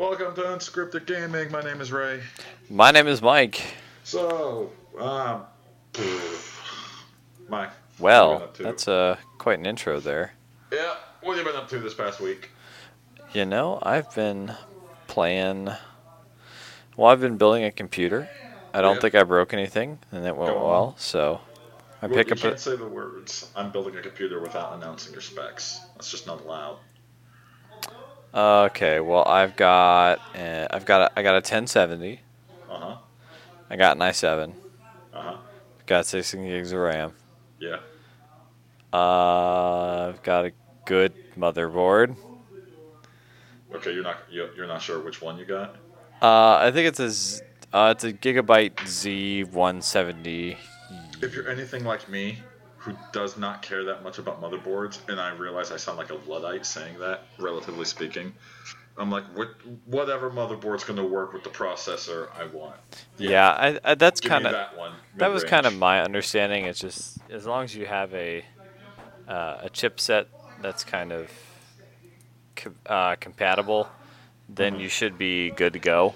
Welcome to Unscripted Gaming. My name is Ray. My name is Mike. So, um, Mike. Well, that's uh, quite an intro there. Yeah, what have you been up to this past week? You know, I've been playing. Well, I've been building a computer. I don't Yeah. think I broke anything, and it went well. So I Well, pick you up can't a. say the words. I'm building a computer without announcing your specs. That's just not allowed. Okay, well, I've got uh, I've got a, I got a 1070. Uh huh. I got an i7. Uh huh. Got 16 gigs of RAM. Yeah. Uh, I've got a good motherboard. Okay, you're not you- you're not sure which one you got. Uh, I think it's a Z- uh, it's a Gigabyte Z170. If you're anything like me, who does not care that much about motherboards, and I realize I sound like a luddite saying that, relatively speaking, I'm like, what, whatever motherboard's going to work with the processor I want. Yeah, I, I, that's kind of that one. That was kind of my understanding. It's just as long as you have a uh, a chipset that's kind of co- uh, compatible, then Mm-hmm. you should be good to go.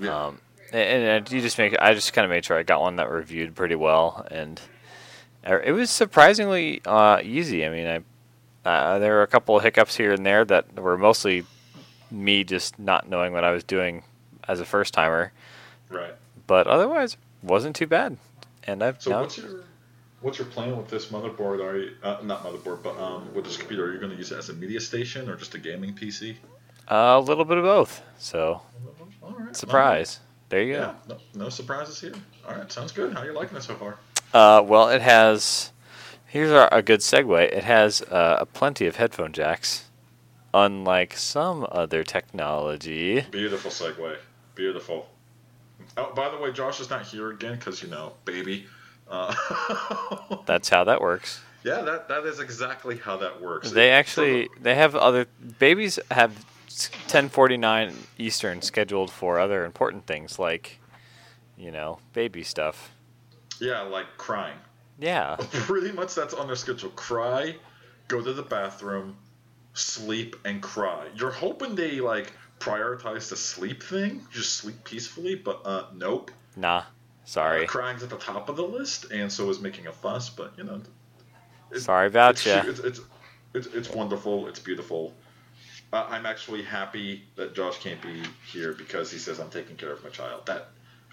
Yeah. Um, and, and you just make I just kind of made sure I got one that reviewed pretty well, and it was surprisingly uh, easy. I mean, I uh, there were a couple of hiccups here and there that were mostly me just not knowing what I was doing as a first timer, right. but otherwise wasn't too bad. And I've So what's your what's your plan with this motherboard? Are you uh, not motherboard, but um, with this computer? Are you going to use it as a media station or just a gaming PC? A little bit of both. So, All right. surprise. There you Yeah. No, no surprises here. All right. Sounds good. How are you liking it so far? Uh, well, it has. Here's our, a good segue. It has uh, plenty of headphone jacks, unlike some other technology. Beautiful segue. Beautiful. Oh, by the way, Josh is not here again because you know, baby. Uh, That's how that works. yeah, that that is exactly how that works. They It- actually they have other babies have 1049 Eastern scheduled for other important things like, you know, baby stuff. Yeah, like crying. Yeah. Pretty much that's on their schedule. Cry, go to the bathroom, sleep, and cry. You're hoping they like prioritize the sleep thing, just sleep peacefully, but uh, nope. Nah. Sorry. Crying's at the top of the list, and so is making a fuss. But you know, it- Sorry about it's, ya. It's, it's it's it's wonderful. It's beautiful. Uh, I'm actually happy that Josh can't be here because he says I'm taking care of my child. That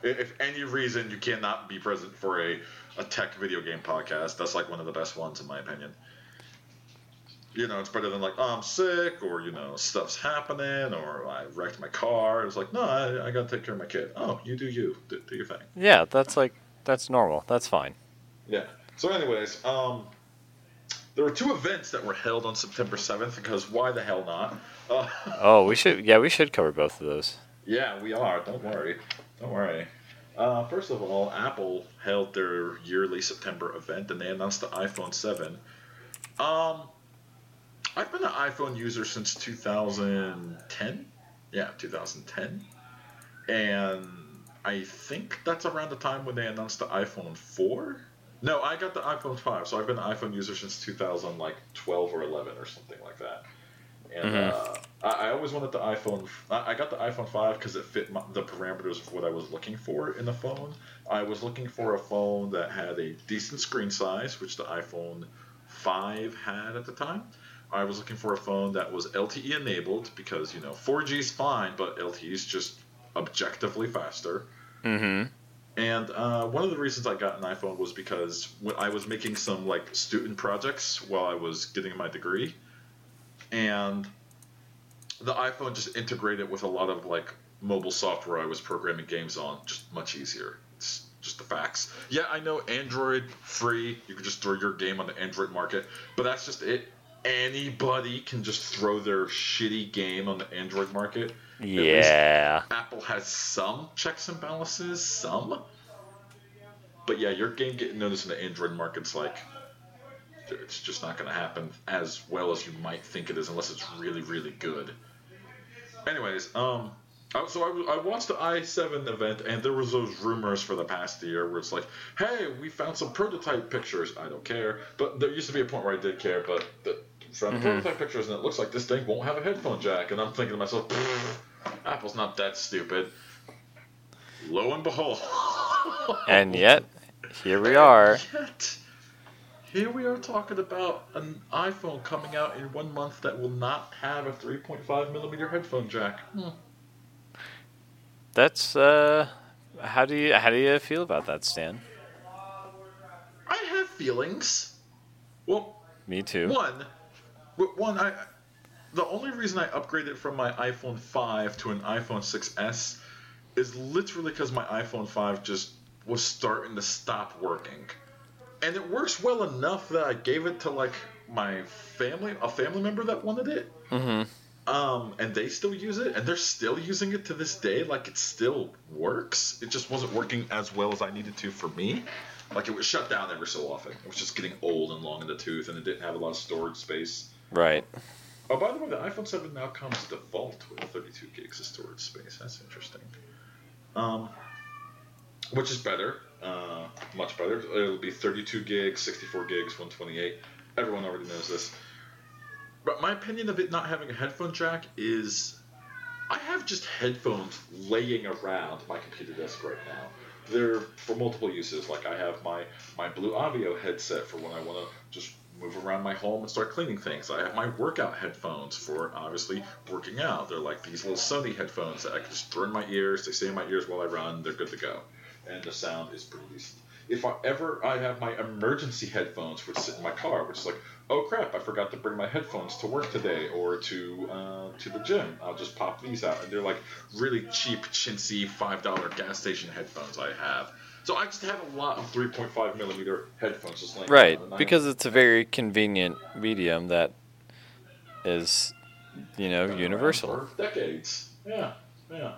if any reason you cannot be present for a, a tech video game podcast, that's like one of the best ones in my opinion. You know, it's better than like, oh, I'm sick, or you know, stuff's happening, or I wrecked my car. It's like, no, I, I gotta take care of my kid. Oh, you do you, do, do your thing. Yeah, that's like that's normal. That's fine. Yeah. So, anyways, um, there were two events that were held on September 7th because why the hell not? Uh, Oh, we should. Yeah, we should cover both of those. yeah, we are. Don't worry. Don't worry. Uh, first of all, Apple held their yearly September event and they announced the iPhone 7. Um, I've been an iPhone user since 2010. Yeah, 2010. And I think that's around the time when they announced the iPhone 4. No, I got the iPhone 5, so I've been an iPhone user since 2000, like 12 or 11 or something like that. And Mhm. uh, I, I always wanted the iPhone. I I got the iPhone 5 because it fit my, the parameters of what I was looking for in the phone. I was looking for a phone that had a decent screen size, which the iPhone 5 had at the time. I was looking for a phone that was LTE enabled because you know 4G is fine, but LTE is just objectively faster. Mm-hmm. And uh, one of the reasons I got an iPhone was because when I was making some like student projects while I was getting my degree, and the iPhone just integrated with a lot of like mobile software I was programming games on, just much easier. It's just the facts. Yeah, I know Android free. You can just throw your game on the Android market, but that's just it. Anybody can just throw their shitty game on the Android market. Yeah. Apple has some checks and balances, some. But yeah, your game getting noticed in the Android market's like it's just not going to happen as well as you might think it is unless it's really really good. Anyways, um I- so I, I watched the i7 event and there was those rumors for the past year where it's like, hey, we found some prototype pictures. I don't care, but there used to be a point where I did care, but the, found Mhm. prototype pictures and it looks like this thing won't have a headphone jack, and I'm thinking to myself, Apple's not that stupid. Lo and behold. And yet, here we are. Yet, here we are talking about an iPhone coming out in one month that will not have a 3.5 millimeter headphone jack. Hmm. That's uh, how do you how do you feel about that, Stan? I have feelings. Well, Me too. one, one, I. The only reason I upgraded from my iPhone 5 to an iPhone 6s is literally because my iPhone 5 just was starting to stop working, and it works well enough that I gave it to like my family, a family member that wanted it. Mm-hmm. Um, and they still use it, and they're still using it to this day. Like it still works. It just wasn't working as well as I needed to for me. Like it was shut down every so often. It was just getting old and long in the tooth, and it didn't have a lot of storage space. Right. Oh, by the way, the iPhone 7 now comes default with 32 gigs of storage space. That's interesting. Um, which is better, uh, much better. It'll be 32 gigs, 64 gigs, 128. Everyone already knows this. But my opinion of it not having a headphone jack is I have just headphones laying around my computer desk right now. They're for multiple uses. Like I have my my Blue Avio headset for when I want to just move around my home and start cleaning things. I have my workout headphones for obviously working out. They're like these little Sony headphones that I can just throw in my ears. They stay in my ears while I run. They're good to go, and the sound is pretty decent. If I ever I have my emergency headphones which sit in my car, which is like, oh crap, I forgot to bring my headphones to work today or to uh, to the gym. I'll just pop these out, and they're like really cheap, chintzy five dollar gas station headphones I have. So I just have a lot of 3.5 millimeter headphones just laying Right, because it's a very convenient medium that is, you know, universal. For decades. Yeah, yeah.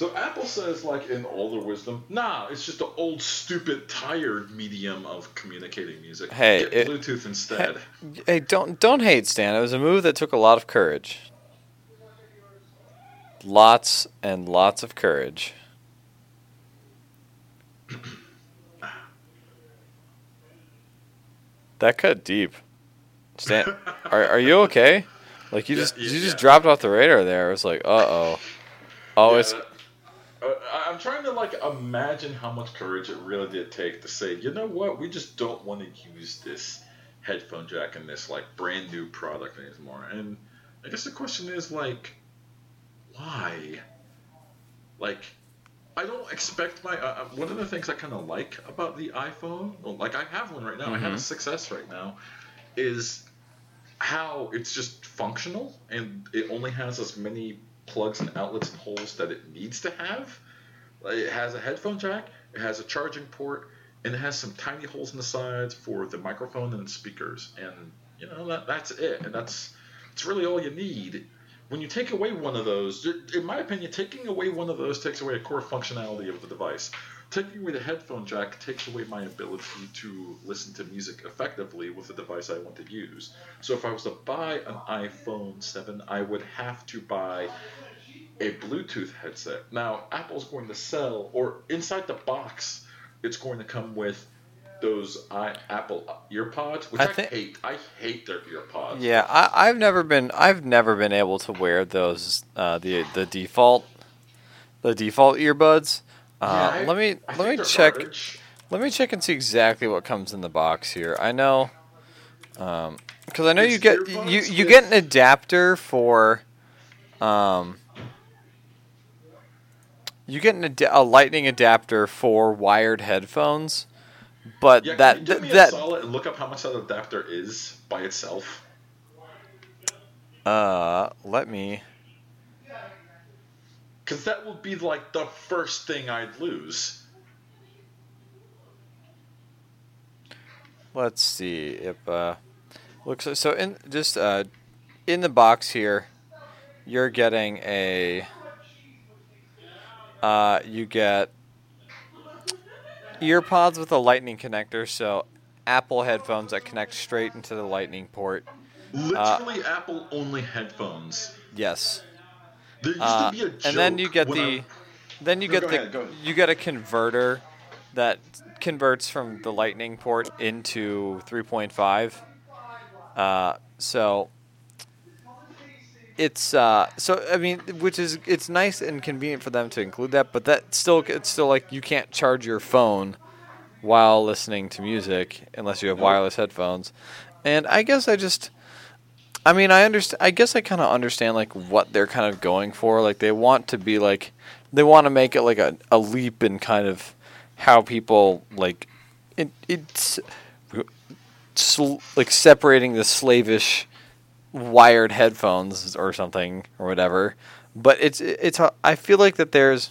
So Apple says, like in all their wisdom, nah, it's just an old, stupid, tired medium of communicating music. Hey, it- Bluetooth instead. Hey, don't don't hate Stan. It was a move that took a lot of courage. Lots and lots of courage. That cut deep. Stan, are are you okay? Like you Yeah, just yeah, you just yeah. dropped off the radar there. It was like, uh oh. Oh, it's Yeah, uh, I- I'm trying to like imagine how much courage it really did take to say, you know what, we just don't want to use this headphone jack in this like brand new product anymore. And I guess the question is like, why? Like, I don't expect my. Uh, uh, one of the things I kind of like about the iPhone, well, like I have one right now, I have a Mhm. 6S right now, is how it's just functional and it only has as many plugs and outlets and holes that it needs to have. It has a headphone jack, it has a charging port, and it has some tiny holes in the sides for the microphone and the speakers. And you know that that's it. And that's it's really all you need. When you take away one of those, in my opinion, taking away one of those takes away a core functionality of the device. Taking away the headphone jack takes away my ability to listen to music effectively with the device I want to use. So if I was to buy an iPhone 7, I would have to buy a Bluetooth headset. Now, Apple's going to sell, or inside the box, it's going to come with those i Apple earpods, which I I, hate. I hate their earpods. yeah. I, I've never been I've never been able to wear those uh, the the default the default earbuds. Uh, Yeah, I- let me I let me check. garbage. Let me check and see exactly what comes in the box here. I know, because I know It's you get you you get an adapter for, um, you get an ad- a lightning adapter for wired headphones, but Yeah, that can you do me that, solid look up how much that adapter is by itself? uh, let me. Because that would be like the first thing I'd lose. Let's see if uh, looks so in just uh, in the box here, you're getting a uh, you get earpods with a lightning connector, so Apple headphones that connect straight into the lightning port. Literally, Apple only headphones. Yes, There used uh, to be a joke and then you get the I- then you No, get the ahead, ahead. you get a converter that converts from the lightning port into 3.5 uh, so it's uh, so I mean, which is it's nice and convenient for them to include that, but that still it's still like you can't charge your phone while listening to music unless you have wireless headphones. And I guess I just I mean, I understand I guess I kind of understand like what they're kind of going for. Like they want to be like they want to make it like a, a leap in kind of how people like it, it's sl- like separating the slavish wired headphones or something or whatever. But it's it's uh, I feel like that there's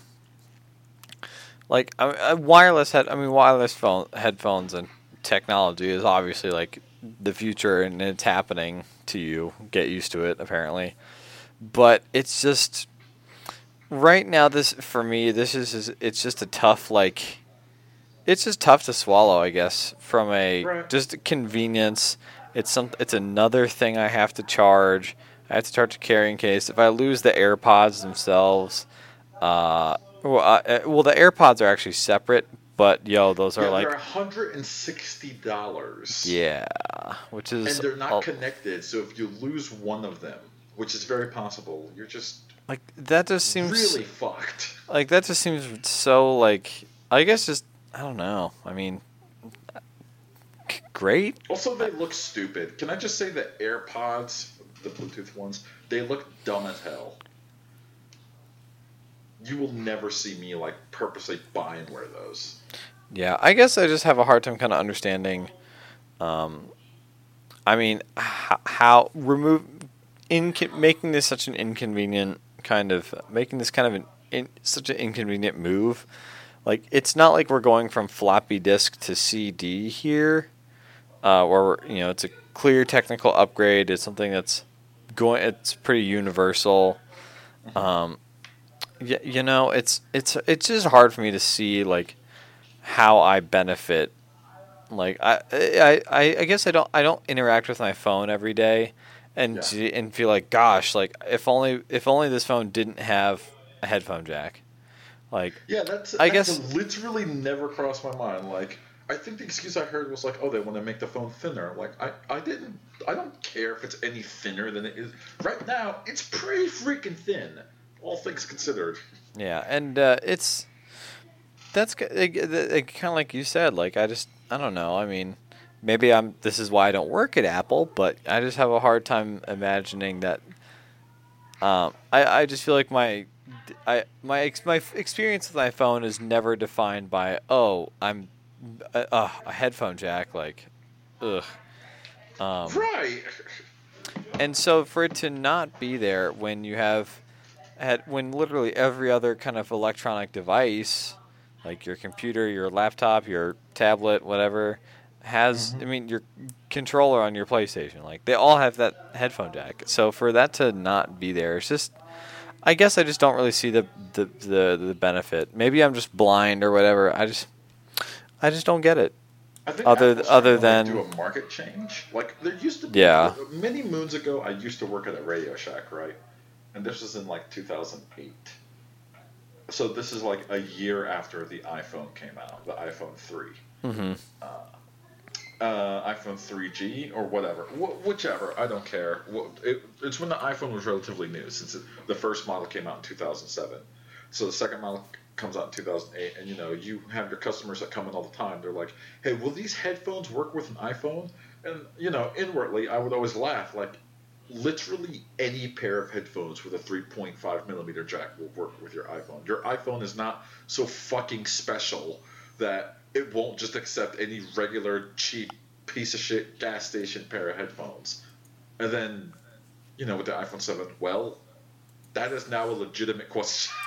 like a wireless head. I mean, wireless phone headphones and technology is obviously like the future, and it's happening to you. Get used to it, apparently. But it's just right now. This for me, this is it's just a tough like. It's just tough to swallow, I guess, from a Right. just convenience. It's some. It's another thing I have to charge. I have to charge a carrying case. If I lose the AirPods themselves, uh, well, uh, uh, well, the AirPods are actually separate, but yo, those are Yeah, like they're hundred and sixty dollars. yeah, which is and they're not connected. So if you lose one of them, which is very possible, you're just like that just seems really fucked. like that just seems so like I guess just I don't know. I mean, great. Also, they look stupid. Can I just say the AirPods, the Bluetooth ones, they look dumb as hell. You will never see me like purposely buy and wear those. Yeah, I guess I just have a hard time kind of understanding. Um, I mean, how, how remove in making this such an inconvenient kind of making this kind of an in, such an inconvenient move. Like it's not like we're going from floppy disk to CD here, uh, where we're, you know it's a clear technical upgrade. It's something that's going. It's pretty universal. Um, yeah, you know, it's it's it's just hard for me to see like how I benefit. Like I, I, I, I guess I don't I don't interact with my phone every day, and Yeah. to- and feel like gosh, like if only if only this phone didn't have a headphone jack, like Yeah, that's I that guess- literally never crossed my mind. Like, I think the excuse I heard was like, "Oh, they want to make the phone thinner." Like, I, I didn't, I don't care if it's any thinner than it is right now. It's pretty freaking thin, all things considered. yeah, and uh, it's that's kind of like you said. Like I just I don't know. I mean, maybe I'm. This is why I don't work at Apple, but I just have a hard time imagining that. Um, I I just feel like my I my ex, my experience with my phone is never defined by oh I'm uh, uh, a headphone jack like ugh. Um, Right. and so for it to not be there when you have had when literally every other kind of electronic device like your computer your laptop your tablet whatever has mm-hmm. i mean your controller on your playstation like they all have that headphone jack so for that to not be there it's just i guess i just don't really see the the the, the benefit maybe i'm just blind or whatever i just i just don't get it I think Other- Apple's other to, than- do a market change. Like there used to be. Yeah. Many moons ago, I used to work at a Radio Shack, right? And this was in like 2008. So this is like a year after the iPhone came out, the iPhone 3. mm-hmm. uh, iPhone 3G or whatever, Wh- whichever. I don't care. It, it's when the iPhone was relatively new, since it, the first model came out in 2007. So the second model comes out in 2008, and you know you have your customers that come in all the time. They're like, "Hey, will these headphones work with an iPhone?" And you know, inwardly, I would always laugh, like. Literally any pair of headphones with a 3.5 millimeter jack will work with your iPhone. Your iPhone is not so fucking special that it won't just accept any regular cheap piece of shit gas station pair of headphones. And then, you know, with the iPhone 7, well, that is now a legitimate question.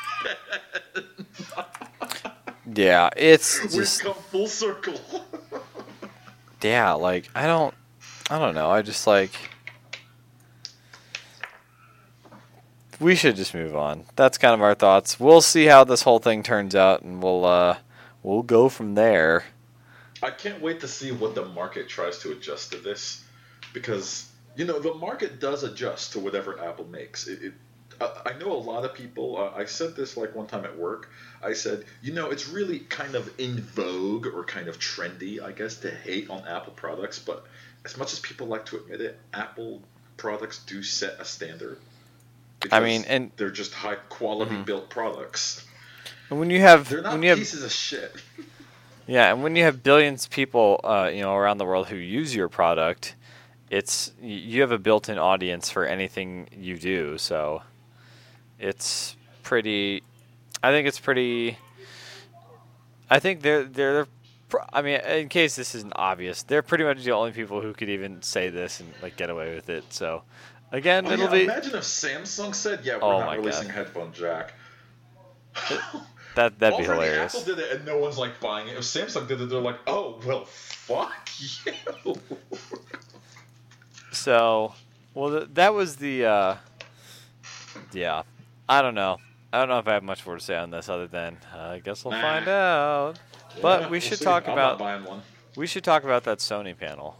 yeah it's We've just come full circle. yeah, like I don't, I don't know. I just like we should just move on. That's kind of our thoughts. We'll see how this whole thing turns out, and we'll uh, we'll go from there. I can't wait to see what the market tries to adjust to this, because you know the market does adjust to whatever Apple makes. It, it I know a lot of people. Uh, I said this like one time at work. I said, you know, it's really kind of in vogue or kind of trendy, I guess, to hate on Apple products. But as much as people like to admit it, Apple products do set a standard. Because mean, and- they're just high quality Mhm. built products. And when you have They're not when you have pieces of shit. Yeah, and when you have billions of people, uh, you know, around the world who use your product, it's you have a built-in audience for anything you do. So it's pretty. I think it's pretty. I think they're they're. I mean, in case this isn't obvious, they're pretty much the only people who could even say this and like get away with it. So again, Oh, it'll yeah, be Imagine if Samsung said, "Yeah, we're Oh not releasing God. headphone jack." that that'd be hilarious. Apple did it, and no one's like buying it. If Samsung did it, they're like, "Oh, well, fuck you." So, well, th- that was the. Uh, yeah, I don't know. I don't know if I have much more to say on this other than uh, I guess we'll Nah. find out. But Yeah, we we'll should see. talk I'm about- one. We should talk about that Sony panel.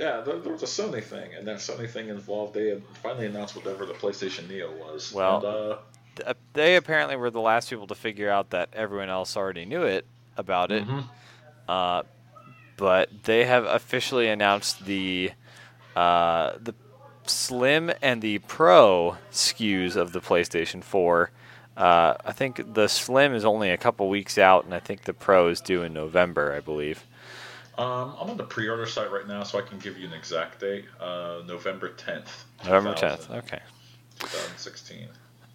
Yeah, there, there was a Sony thing, and that Sony thing involved. They had finally announced whatever the PlayStation Neo was. Well, and, uh, Th- They apparently were the last people to figure out that everyone else already knew it about it. mhm. Uh, but they have officially announced the uh, the Slim and the Pro SKUs of the PlayStation 4. Uh, I think the Slim is only a couple weeks out, and I think the Pro is due in November, I believe. Um, I'm on the pre-order site right now, so I can give you an exact date. Uh, November 10th. November 10th. Okay. 2016.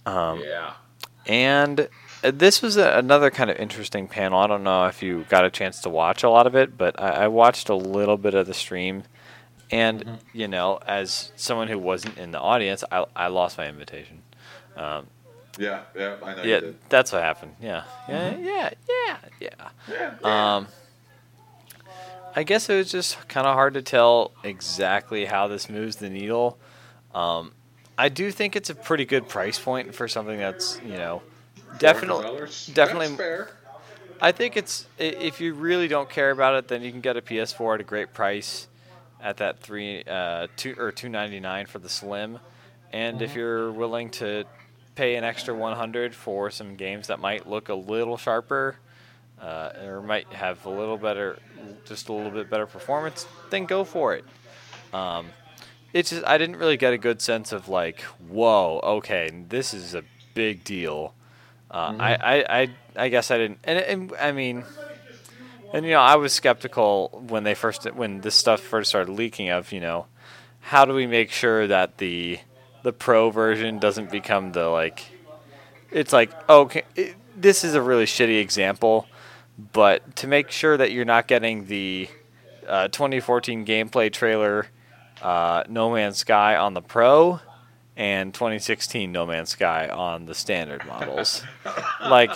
Um, yeah. And uh, this was a, another kind of interesting panel. I don't know if you got a chance to watch a lot of it, but I, I watched a little bit of the stream. And, Mhm. you know, as someone who wasn't in the audience, I, I lost my invitation. Um, Yeah, yeah, I know yeah, you did. that's what happened. Yeah. Yeah, Mhm. yeah, yeah, yeah. Yeah, yeah. Um, I guess it was just kind of hard to tell exactly how this moves the needle. Um, I do think it's a pretty good price point for something that's, you know, definitely definitely- I think it's if you really don't care about it, then you can get a PS4 at a great price, at that three uh, two or two ninety nine for the Slim, and if Mhm. you're willing to pay an extra one hundred for some games that might look a little sharper, uh, or might have a little better, just a little bit better performance, then go for it. Um, it's just I didn't really get a good sense of like, whoa, okay, this is a big deal. Uh, Mhm. I, I, I, I guess I didn't, and, and I mean, and you know, I was skeptical when they first, when this stuff first started leaking. Of you know, how do we make sure that the the pro version doesn't become the like? It's like okay, it, this is a really shitty example, but to make sure that you're not getting the uh, 2014 gameplay trailer, uh, No Man's Sky on the Pro, and 2016 No Man's Sky on the standard models. like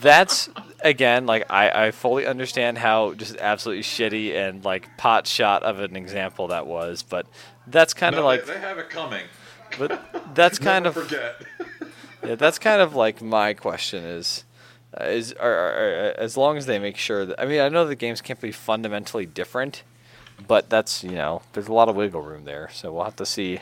that's again like I, I fully understand how just absolutely shitty and like pot shot of an example that was, but that's kind of No, like they, they have it coming. but that's kind of forget. yeah, that's kind of like my question is uh, is are, are, are- as long as they make sure that I mean I know the games can't be fundamentally different, but that's you know there's a lot of wiggle room there, so we'll have to see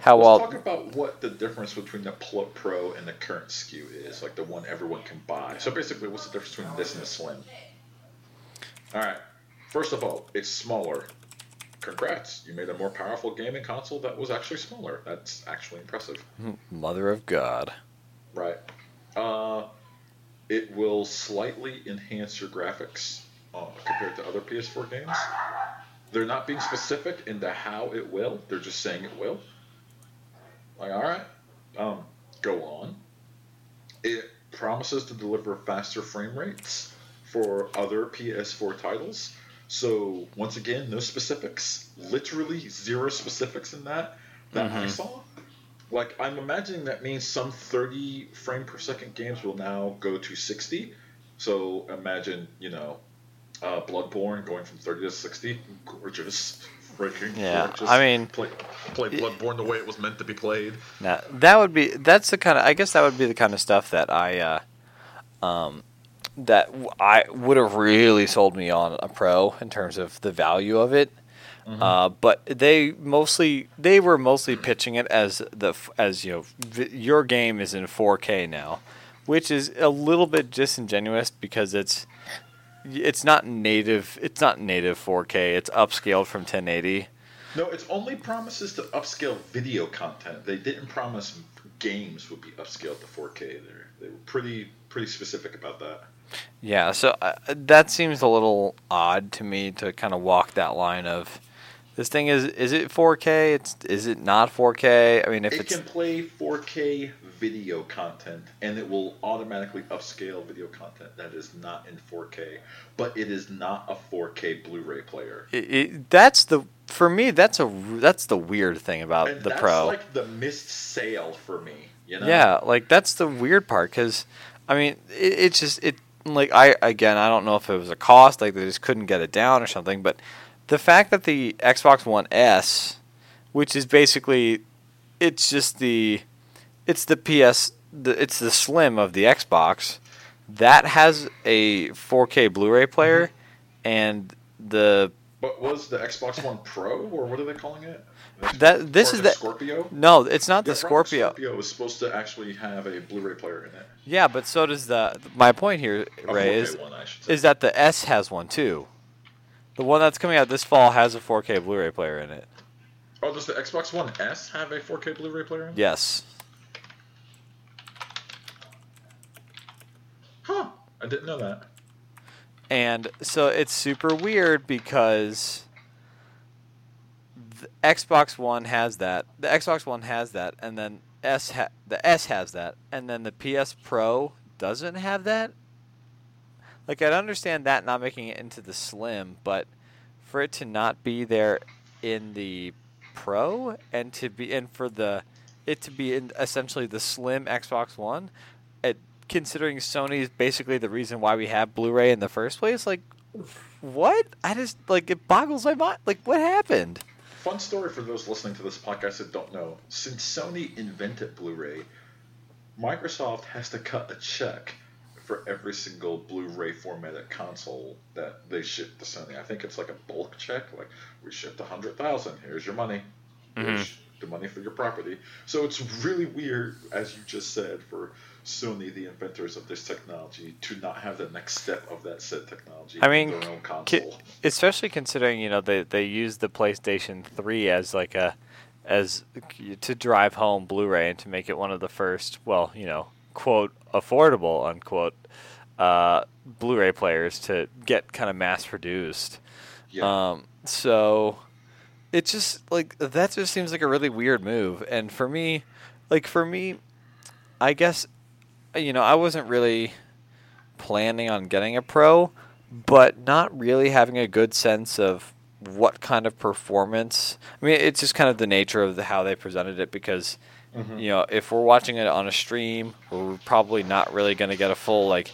how Let's well. talk about what the difference between the Pro and the current SKU is, like the one everyone can buy. So basically, what's the difference between this and the Slim? All right. First of all, it's smaller. Congrats, you made a more powerful gaming console that was actually smaller. That's actually impressive. Mother of God. Right. Uh, it will slightly enhance your graphics uh, compared to other PS4 games. They're not being specific into how it will. They're just saying it will. Like, all right, um, go on. It promises to deliver faster frame rates for other PS4 titles. So once again, no specifics. Literally zero specifics in that that I Mhm. saw. Like I'm imagining that means some 30 frame per second games will now go to 60. So imagine, you know, uh, Bloodborne going from 30 to 60. Gorgeous, freaking Yeah, gorgeous. I mean- play, play Bloodborne the way it was meant to be played. Now that would be that's the kind of I guess that would be the kind of stuff that I uh, um, that w- I would have really sold me on a pro in terms of the value of it. Mhm. Uh, but they mostly they were mostly pitching it as the as you know v- your game is in 4K now, which is a little bit disingenuous because it's it's not native it's not native 4K it's upscaled from 1080. No, it's only promises to upscale video content. They didn't promise games would be upscaled to 4K. They they were pretty pretty specific about that. Yeah, so uh, that seems a little odd to me to kind of walk that line of this thing is is it 4K? It's is it not 4K? I mean, if it it's can play 4K video content and it will automatically upscale video content that is not in 4K, but it is not a 4K Blu-ray player. it, it, that's the for me that's a that's the weird thing about And the that's Pro. like the missed sale for me. You know? Yeah, like that's the weird part because, I mean, it, it's just it like I again I don't know if it was a cost like they just couldn't get it down or something, but the fact that the Xbox One S, which is basically, it's just the, it's the PS, the, it's the Slim of the Xbox, that has a 4K Blu-ray mm-hmm. player, and the But was the Xbox One Pro or what are they calling it? That- this is the the- Scorpio. no, it's not Yeah, the Scorpio. Scorpio was supposed to actually have a Blu-ray player in it. Yeah, but so does the. My point here, A Ray, is one, I should say. is that the S has one too. The one that's coming out this fall has a 4K Blu-ray player in it. Oh, does the Xbox One S have a 4K Blu-ray player in it? Yes. Huh. I didn't know that. And so it's super weird because the Xbox One has that. The Xbox One has that, and then S ha- the S has that, and then the PS Pro doesn't have that. Like I'd understand that not making it into the Slim, but for it to not be there in the Pro and to be and for the it to be in essentially the Slim Xbox One, it, considering Sony's basically the reason why we have Blu-ray in the first place, like what? I just like it boggles my mind. Like what happened? Fun story for those listening to this podcast that don't know. Since Sony invented Blu-ray, Microsoft has to cut a check for every single Blu-ray formatted console that they ship to Sony. I think it's like a bulk check. Like we shipped a hundred thousand. Here's your money. Mm-hmm. Here's the money for your property. So it's really weird, as you just said, for Sony, the inventors of this technology, to not have the next step of that said technology. I mean, their own Ki- especially considering you know they they use the PlayStation 3 as like a as to drive home Blu-ray and to make it one of the first well you know quote affordable unquote uh, Blu-ray players to get kind of mass produced. Yeah. Um, so it just like that just seems like a really weird move. And for me, like for me, I guess you know I wasn't really planning on getting a pro, but not really having a good sense of what kind of performance. I mean, it's just kind of the nature of the, how they presented it because Mhm. you know if we're watching it on a stream, we're probably not really going to get a full like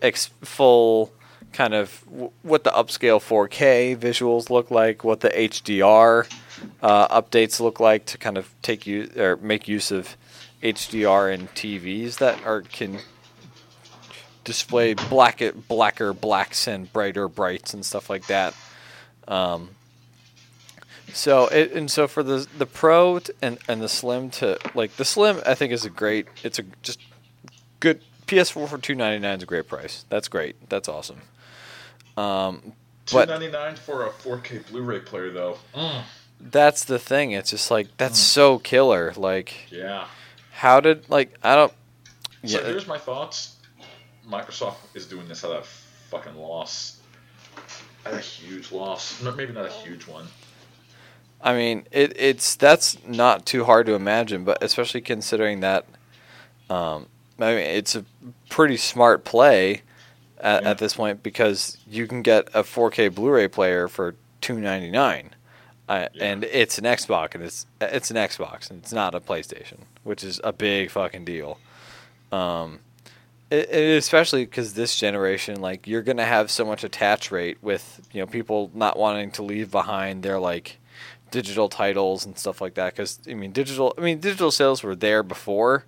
ex- full kind of w- what the upscale 4K visuals look like, what the HDR uh, updates look like to kind of take you or make use of HDR in TVs that are can display black blacker blacks and brighter brights and stuff like that. Um, so it, and so for the the pro and and the slim to like the slim I think is a great it's a just good PS4 for two ninety nine is a great price. That's great. That's awesome. Um, Two but ninety nine for a 4K Blu-ray player, though. that's the thing. It's just like that's so killer. Like Yeah. how did like I don't. So Yeah, here's my thoughts. Microsoft is doing this at a fucking loss. At a huge loss. Maybe not a huge one. I mean, it, it's that's not too hard to imagine, but especially considering that, um, I mean, it's a pretty smart play at, Yeah. at this point because you can get a 4K Blu-ray player for two ninety nine, uh, Yeah. and it's an Xbox, and it's it's an Xbox, and it's not a PlayStation, which is a big fucking deal. Um, it, it, especially because this generation, like, you're gonna have so much attach rate with you know people not wanting to leave behind their like digital titles and stuff like that. Because I mean, digital. I mean, digital sales were there before,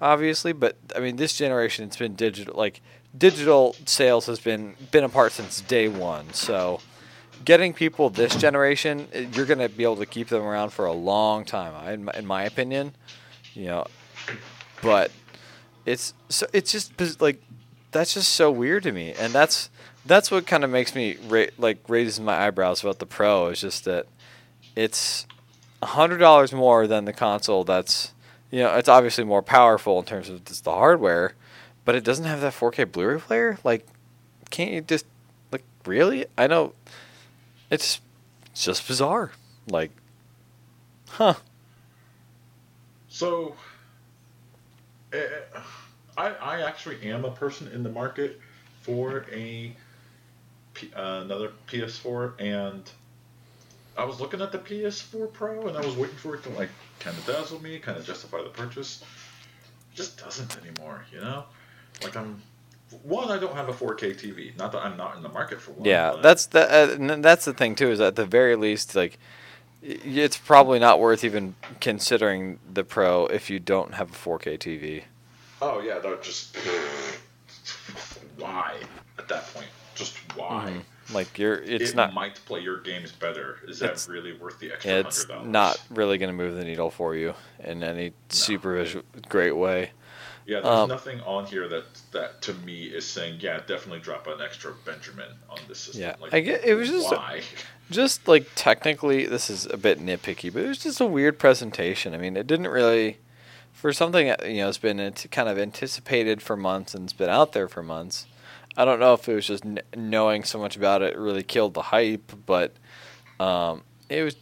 obviously, but I mean, this generation it's been digital. Like, digital sales has been been apart since day one. So, getting people this generation, you're gonna be able to keep them around for a long time. In my, in my opinion, you know, but it's so it's just like that's just so weird to me, and that's that's what kind of makes me ra- like raises my eyebrows about the Pro is just that it's a hundred dollars more than the console that's you know, it's obviously more powerful in terms of just the hardware, but it doesn't have that 4K Blu-ray player. Like, can't you just like really? I know it's just bizarre. Like, huh? So, uh, I I actually am a person in the market for a uh, another PS4, and I was looking at the PS4 Pro, and I was waiting for it to like kind of dazzle me, kind of justify the purchase. It just doesn't anymore, you know. Like I'm one, I don't have a 4K TV. Not that I'm not in the market for one. Yeah, that's the uh, that's the thing too. Is at the very least, like, it's probably not worth even considering the Pro if you don't have a 4K TV. Oh yeah, that just why at that point? Just why? Like, you're it's it not might play your games better. Is that really worth the extra it's hundred dollars? not really going to move the needle for you in any super visual, great way. Yeah, there's um, nothing on here that that to me is saying, yeah, definitely drop an extra Benjamin on this system. Yeah, like, I get- it was just- why? just like technically this is a bit nitpicky but it was just a weird presentation i mean it didn't really for something you know it's been kind of anticipated for months and it's been out there for months i don't know if it was just kn- knowing so much about it really killed the hype but um, it was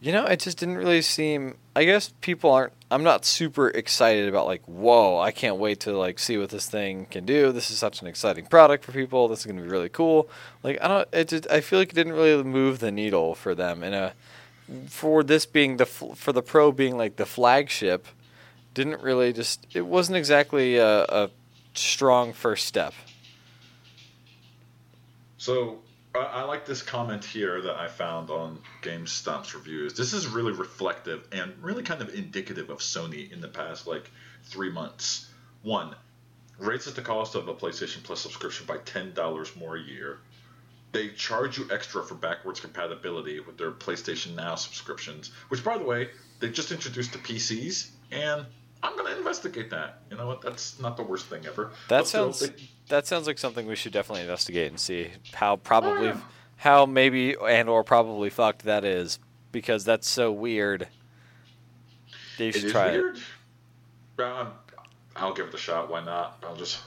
you know it just didn't really seem i guess people aren't i'm not super excited about like whoa i can't wait to like see what this thing can do. This is such an exciting product for people. This is to be really cool. Like i don't it just i feel like it didn't really move the needle for them in a for this being the for the pro being like the flagship didn't really just it wasn't exactly a, a strong first step So I, I like this comment here that I found on GameStop's reviews. This is really reflective and really kind of indicative of Sony in the past like three months. One, raises the cost of a PlayStation Plus subscription by ten dollars more a year. They charge you extra for backwards compatibility with their PlayStation Now subscriptions, which, by the way, they just introduced to PCs, and I'm gonna investigate that. You know what? That's not the worst thing ever. That still, sounds they- that sounds like something we should definitely investigate and see how probably yeah. how maybe and or probably fucked that is because that's so weird. You It should is try it. Um, I'll give it a shot. Why not? I'll just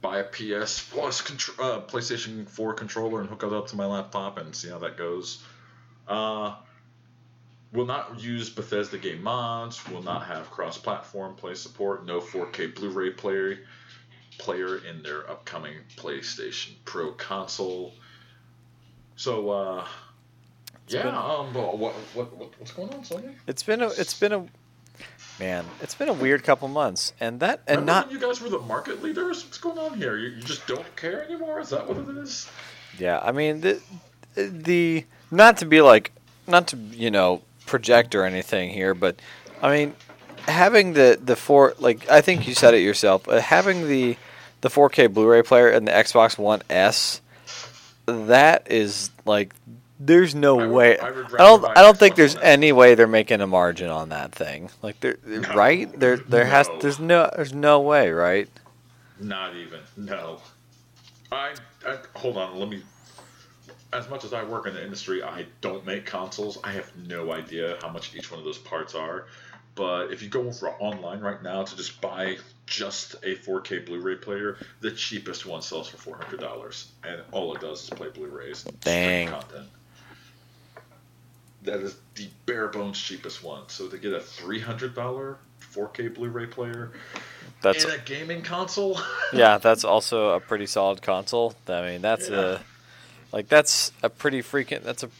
buy a PS Plus contr- uh, PlayStation 4 controller and hook it up to my laptop and see how that goes. Uh, will not use Bethesda game mods. Will not have cross-platform play support. No 4K Blu-ray player player in their upcoming PlayStation Pro console. So, uh, yeah. been- um, what, what, what, what's going on, Sony? It's been a it's been a man. It's been a weird couple months, and that and Remember not you guys were the market leaders? What's going on here? You, you just don't care anymore? Is that what it is? Yeah, I mean the the not to be like not to you know project or anything here, but I mean having the the four like I think you said it yourself, uh, having the the 4K Blu-ray player and the Xbox One S, that is like there's no I would- way. I I, don't. I don't think there's any way they're making a margin on that thing. Like there, No. right? There, there has. There's no. There's no way, right? Not even. No. I, I hold on. Let me. As much as I work in the industry, I don't make consoles. I have no idea how much each one of those parts are. But if you go for online right now to just buy just a 4K Blu-ray player, the cheapest one sells for four hundred dollars, and all it does is play Blu-rays. and Dang. Content. That is the bare bones cheapest one. So to get a three hundred dollar 4K Blu-ray player That's in a gaming console. yeah, that's also a pretty solid console. I mean, that's Yeah. a like that's a pretty freaking that's a,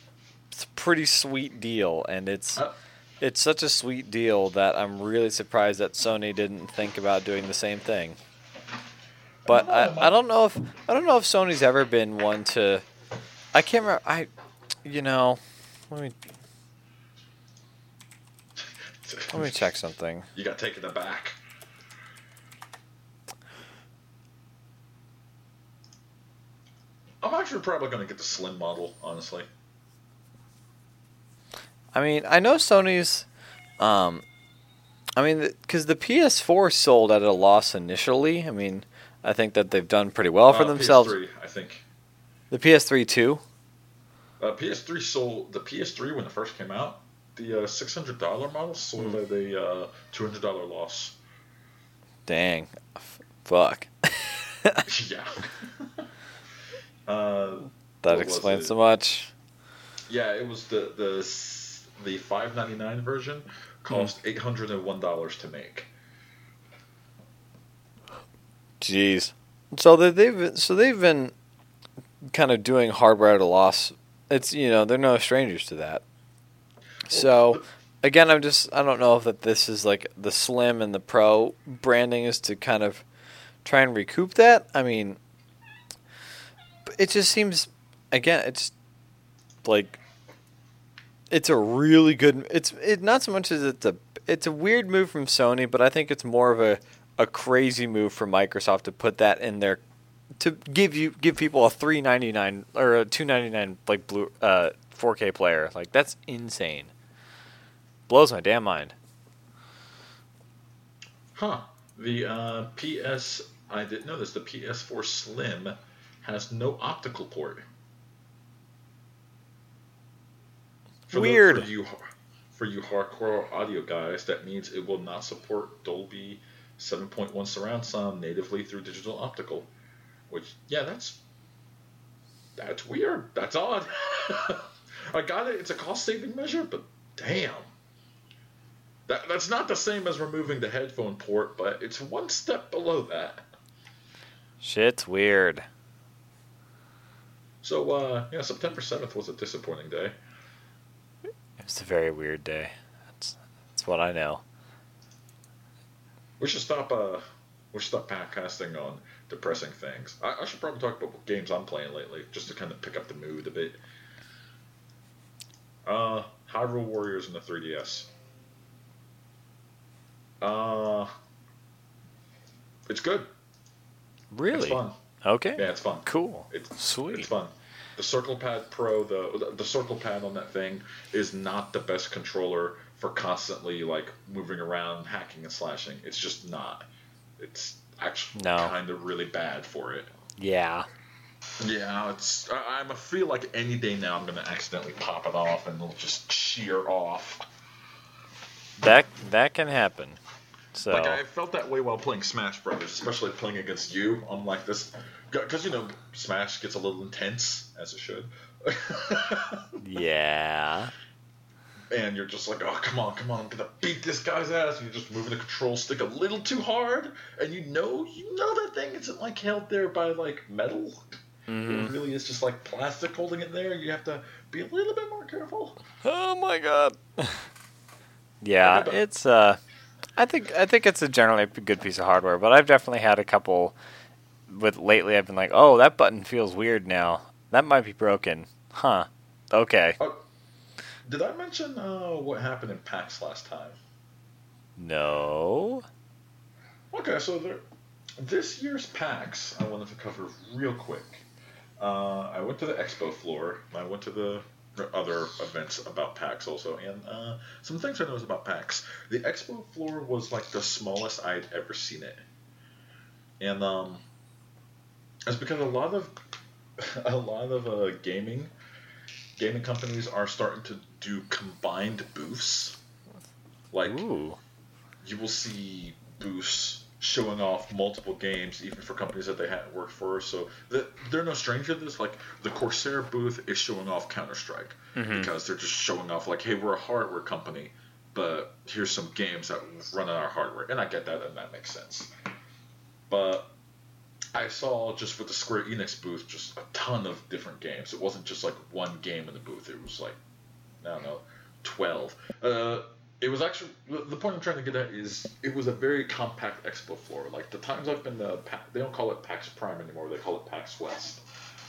it's a pretty sweet deal, and it's Uh, it's such a sweet deal that I'm really surprised that Sony didn't think about doing the same thing. But I, I don't know if I don't know if Sony's ever been one to. I can't remember. I, you know, let me let me check something. You got taken aback. I'm actually probably going to get the slim model, honestly. I mean, I know Sony's. Um, I mean, because the PS4 sold at a loss initially. I mean, I think that they've done pretty well for Uh, themselves. PS3, I think. The PS3 too. Uh, PS3 sold the PS3 when it first came out the uh, six hundred dollar model sold at a uh, two hundred dollar loss. Dang. F- fuck. yeah. uh, That explains so much. yeah, it was the the the five ninety nine version cost eight hundred and one dollars to make. Jeez. So they- they've so they've been kind of doing hardware at a loss. It's you know they're no strangers to that. So again, I'm just I don't know if that this is like the slim and the pro branding is to kind of try and recoup that. I mean, it just seems again it's like it's a really good. It's it not so much as it's a it's a weird move from Sony, but I think it's more of a a crazy move from Microsoft to put that in there to give you give people a three ninety nine or a two ninety nine like blue uh four K player. Like that's insane. Blows my damn mind. Huh. The uh, PS, I didn't know this. The PS4 Slim has no optical port. For the- Weird. for you, for you hardcore audio guys, that means it will not support Dolby 7.1 surround sound natively through digital optical. Which, yeah, that's that's weird. That's odd. I got it. It's a cost saving measure, but damn. That, that's not the same as removing the headphone port, but it's one step below that. Shit's weird. So, uh, yeah, September 7th was a disappointing day. It was a very weird day. That's that's what I know. We should stop, uh, we should stop podcasting on depressing things. I, I should probably talk about what games I'm playing lately, just to kind of pick up the mood a bit. Uh, Hyrule Warriors in the 3DS. Uh, it's good. It's Really? fun. Okay. Yeah, it's fun. Cool. It's Sweet. It's fun. The Circle Pad Pro, the the Circle Pad on that thing is not the best controller for constantly like moving around, hacking and slashing. It's just not. It's actually No. kind of really bad for it. Yeah. Yeah, it's. I, I'm a feel like any day now I'm gonna accidentally pop it off and it'll just shear off. That that can happen. So Like I felt that way while playing Smash Brothers, especially playing against you. I'm like this, because you know Smash gets a little intense as it should. yeah. and you're just like, oh, come on, come on, I'm gonna beat this guy's ass. And you're just moving the control stick a little too hard, and you know, you know that thing isn't like held there by like metal. hmm It really is just like plastic holding it there. You have to be a little bit more careful. Oh my god. yeah, it's uh I think I think it's a generally good piece of hardware, but I've definitely had a couple with lately I've been like, "Oh, that button feels weird now. That might be broken." Huh. Okay. Did I mention uh, what happened in PAX last time? No. Okay, so there, this year's PAX, I wanted to cover real quick. Uh, I went to the expo floor. I went to the other events about PAX also, and uh, some things I noticed about PAX. The expo floor was like the smallest I'd ever seen it, and um, it's because a lot of a lot of uh, gaming gaming companies are starting to do combined booths. Like Ooh. you will see booths showing off multiple games, even for companies that they hadn't worked for. So the, they're no stranger to this. Like the Corsair booth is showing off Counter Strike Mhm. because they're just showing off like, hey, we're a hardware company, but here's some games that run on our hardware, and I get that, and that makes sense. But I saw just with the Square Enix booth just a ton of different games. It wasn't just like one game in the booth. It was like I don't know, twelve. Uh, it was actually the point I'm trying to get at is it was a very compact expo floor. Like the times I've been to, they don't call it PAX Prime anymore. They call it PAX West.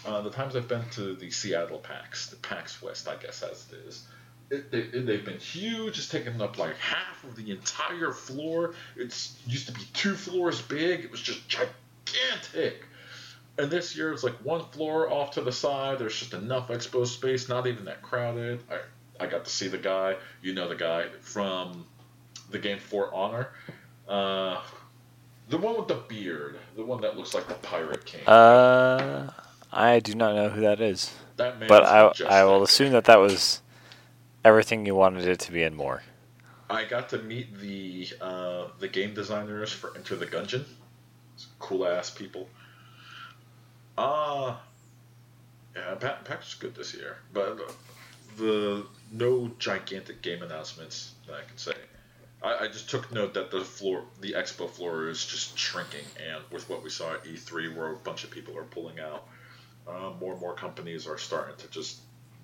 Uh, the times I've been to the Seattle PAX, the PAX West, I guess as it is, it, they, it, they've been huge. It's taken up like half of the entire floor. It's used to be two floors big. It was just gigantic. And this year it's like one floor off to the side. There's just enough expo space, not even that crowded. I, I got to see the guy, you know the guy from the game For Honor. Uh, the one with the beard, the one that looks like the Pirate King. Uh I do not know who that is. that man But I. I will assume that that was everything you wanted it to be and more. I got to meet the uh, the game designers for Enter the Gungeon. Cool ass people. Uh yeah, Pat Pack's good this year, but the no gigantic game announcements that I can say. I, I just took note that the floor, the expo floor, is just shrinking, and with what we saw at E3, where a bunch of people are pulling out, uh, more and more companies are starting to just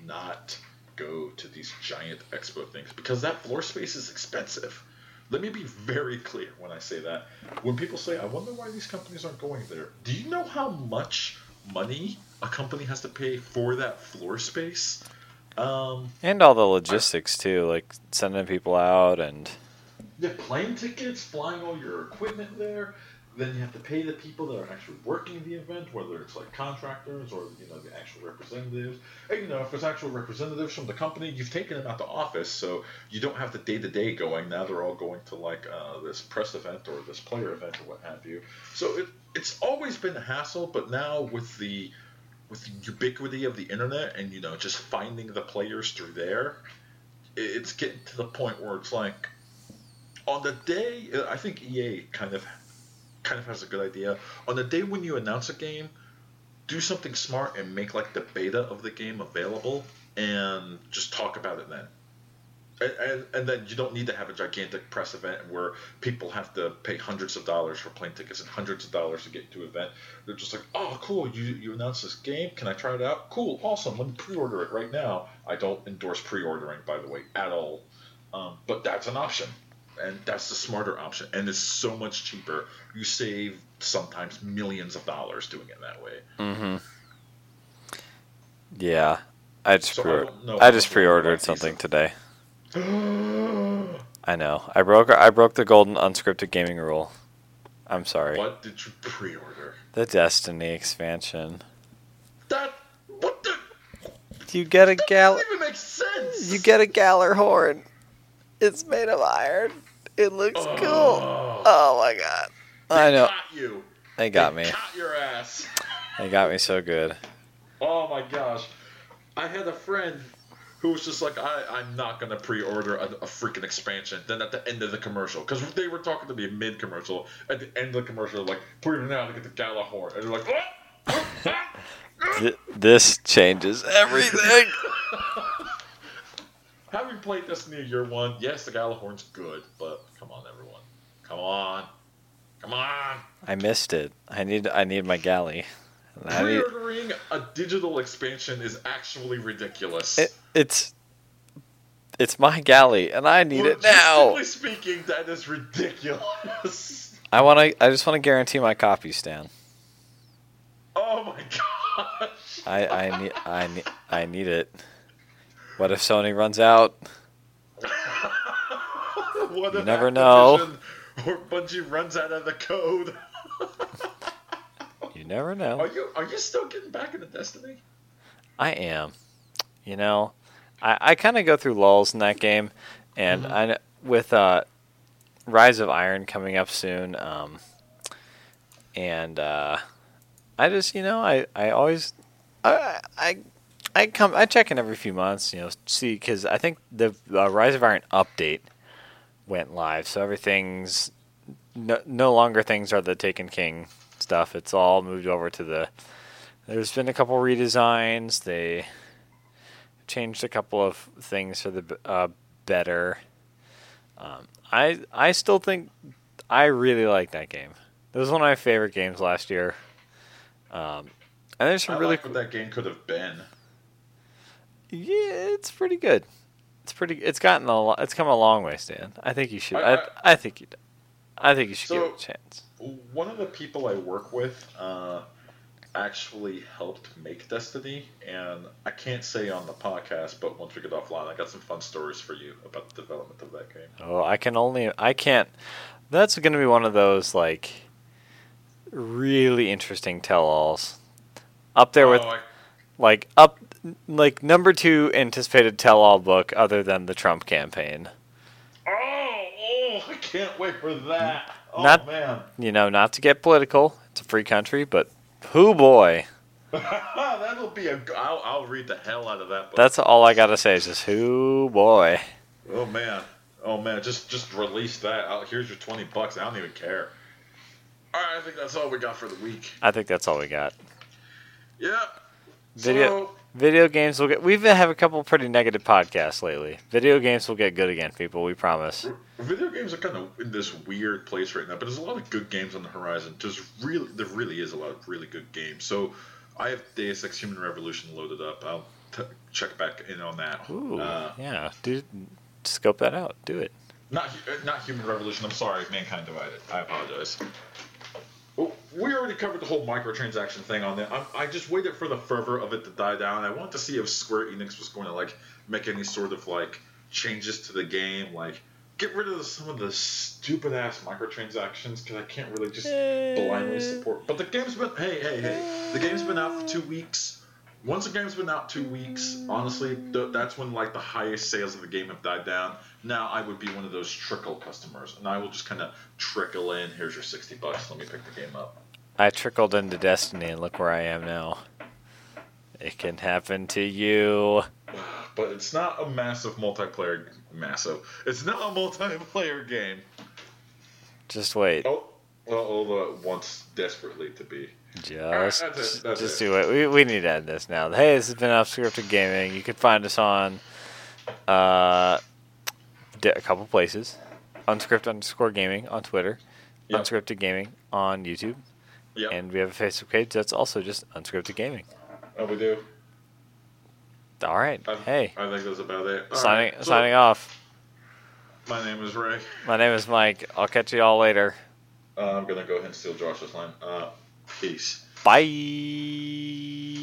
not go to these giant expo things because that floor space is expensive. Let me be very clear when I say that. When people say, I wonder why these companies aren't going there, do you know how much money a company has to pay for that floor space? Um, and all the logistics, I, too, like sending people out and. The plane tickets, flying all your equipment there, then you have to pay the people that are actually working the event, whether it's like contractors or you know the actual representatives. And you know if it's actual representatives from the company, you've taken them out the office, so you don't have the day to day going. Now they're all going to like uh, this press event or this player event or what have you. So it, it's always been a hassle, but now with the with the ubiquity of the internet and you know just finding the players through there, it's getting to the point where it's like on the day I think EA kind of kind of has a good idea. On the day when you announce a game, do something smart and make like the beta of the game available and just talk about it then. And, and, then you don't need to have a gigantic press event where people have to pay hundreds of dollars for plane tickets and hundreds of dollars to get to an event. They're just like, oh, cool, you, you announced this game. Can I try it out? Cool, awesome. Let me pre order it right now. I don't endorse pre ordering, by the way, at all. Um, but that's an option and that's the smarter option and it's so much cheaper you save sometimes millions of dollars doing it that way mm-hmm yeah i just so pre- I, I just pre-ordered something today i know i broke i broke the golden unscripted gaming rule i'm sorry what did you pre-order the destiny expansion that what the you get a gal. Even makes sense. You get a Gjallarhorn. It's made of iron. It looks oh. cool. Oh my god. They I know. Got you. They got they me. Got your ass. They got me so good. Oh my gosh. I had a friend who was just like, I, I'm not going to pre order a, a, freaking expansion. Then at the end of the commercial, because they were talking to me mid commercial, at the end of the commercial, like, pre order now to get the Gjallarhorn. And they're like, what? this changes everything. Having played Destiny of year one, yes, the Gjallarhorn's good, but come on, everyone, come on, come on. I missed it. I need I need my galley. Pre-ordering a digital expansion is actually ridiculous. It, it's it's my galley, and I need it now. speaking, that is ridiculous. I want to. I just want to guarantee my copy, Stan. Oh my gosh! I I need I need I need it. What if Sony runs out? what you never know. Or Bungie runs out of the code. you never know. Are you are you still getting back into Destiny? I am. You know, I, I kind of go through lulls in that game, and mm-hmm. I with uh, Rise of Iron coming up soon, um, and uh, I just you know I I always I I I come I check in every few months, you know, see because I think the uh, Rise of Iron update went live, so everything's no, no longer things are the Taken King stuff. It's all moved over to the. There's been a couple redesigns. They changed a couple of things for the uh, better. Um, I I still think I really like that game. It was one of my favorite games last year. Um, and there's some I really like what that game could have been. Yeah, it's pretty good. It's pretty. It's gotten a. It's come a long way, Stan. I think you should. I. I, I think you. I think you should so, give it a chance. One of the people I work with uh, actually helped make Destiny, and I can't say on the podcast, but once we get offline, I got some fun stories for you about the development of that game. Oh, I can only. I can't. That's going to be one of those like really interesting tell-alls. Up there oh, with. I, like up like number two anticipated tell-all book other than the Trump campaign. Oh, oh I can't wait for that. Oh not, man. You know, not to get political. It's a free country, but who boy. That'll be a. I'll, I'll read the hell out of that book. That's all I gotta say. Is just who boy. Oh man, oh man, just just release that. Oh, here's your twenty bucks. I don't even care. All right, I think that's all we got for the week. I think that's all we got. Yeah. Video So, video games will get. We've been having a couple pretty negative podcasts lately. Video games will get good again, people. We promise. video games are kind of in this weird place right now, but there's a lot of good games on the horizon. There's really, there really is a lot of really good games. So, I have Deus Ex: Human Revolution loaded up. I'll t- check back in on that. Ooh, Uh, yeah. Do scope that out. Do it. Not not Human Revolution. I'm sorry, Mankind Divided. I apologize. We already covered the whole microtransaction thing on there. I, I just waited for the fervor of it to die down. I wanted to see if Square Enix was going to like make any sort of like changes to the game, like get rid of some of the stupid ass microtransactions because I can't really just blindly support. But the game's been hey hey hey, the game's been out for two weeks. Once the game's been out two weeks, honestly, th- that's when like the highest sales of the game have died down. Now I would be one of those trickle customers, and I will just kind of trickle in. Here's your sixty bucks. Let me pick the game up. I trickled into Destiny, and look where I am now. It can happen to you. But it's not a massive multiplayer. Massive. It's not a multiplayer game. Just wait. Oh, although it wants desperately to be. Just, that's it, that's just it. do it. We, we need to end this now. Hey, this has been Unscripted Gaming. You can find us on uh, a couple places. Unscripted underscore gaming on Twitter. Yep. Unscripted Gaming on YouTube. Yep. And we have a Facebook page that's also just Unscripted Gaming. oh, we do. All right. I, hey, I think that's about it. All signing right, so, signing off. My name is Ray. My name is Mike. I'll catch you all later. Uh, I'm gonna go ahead and steal Josh's line. Uh, peace. Bye.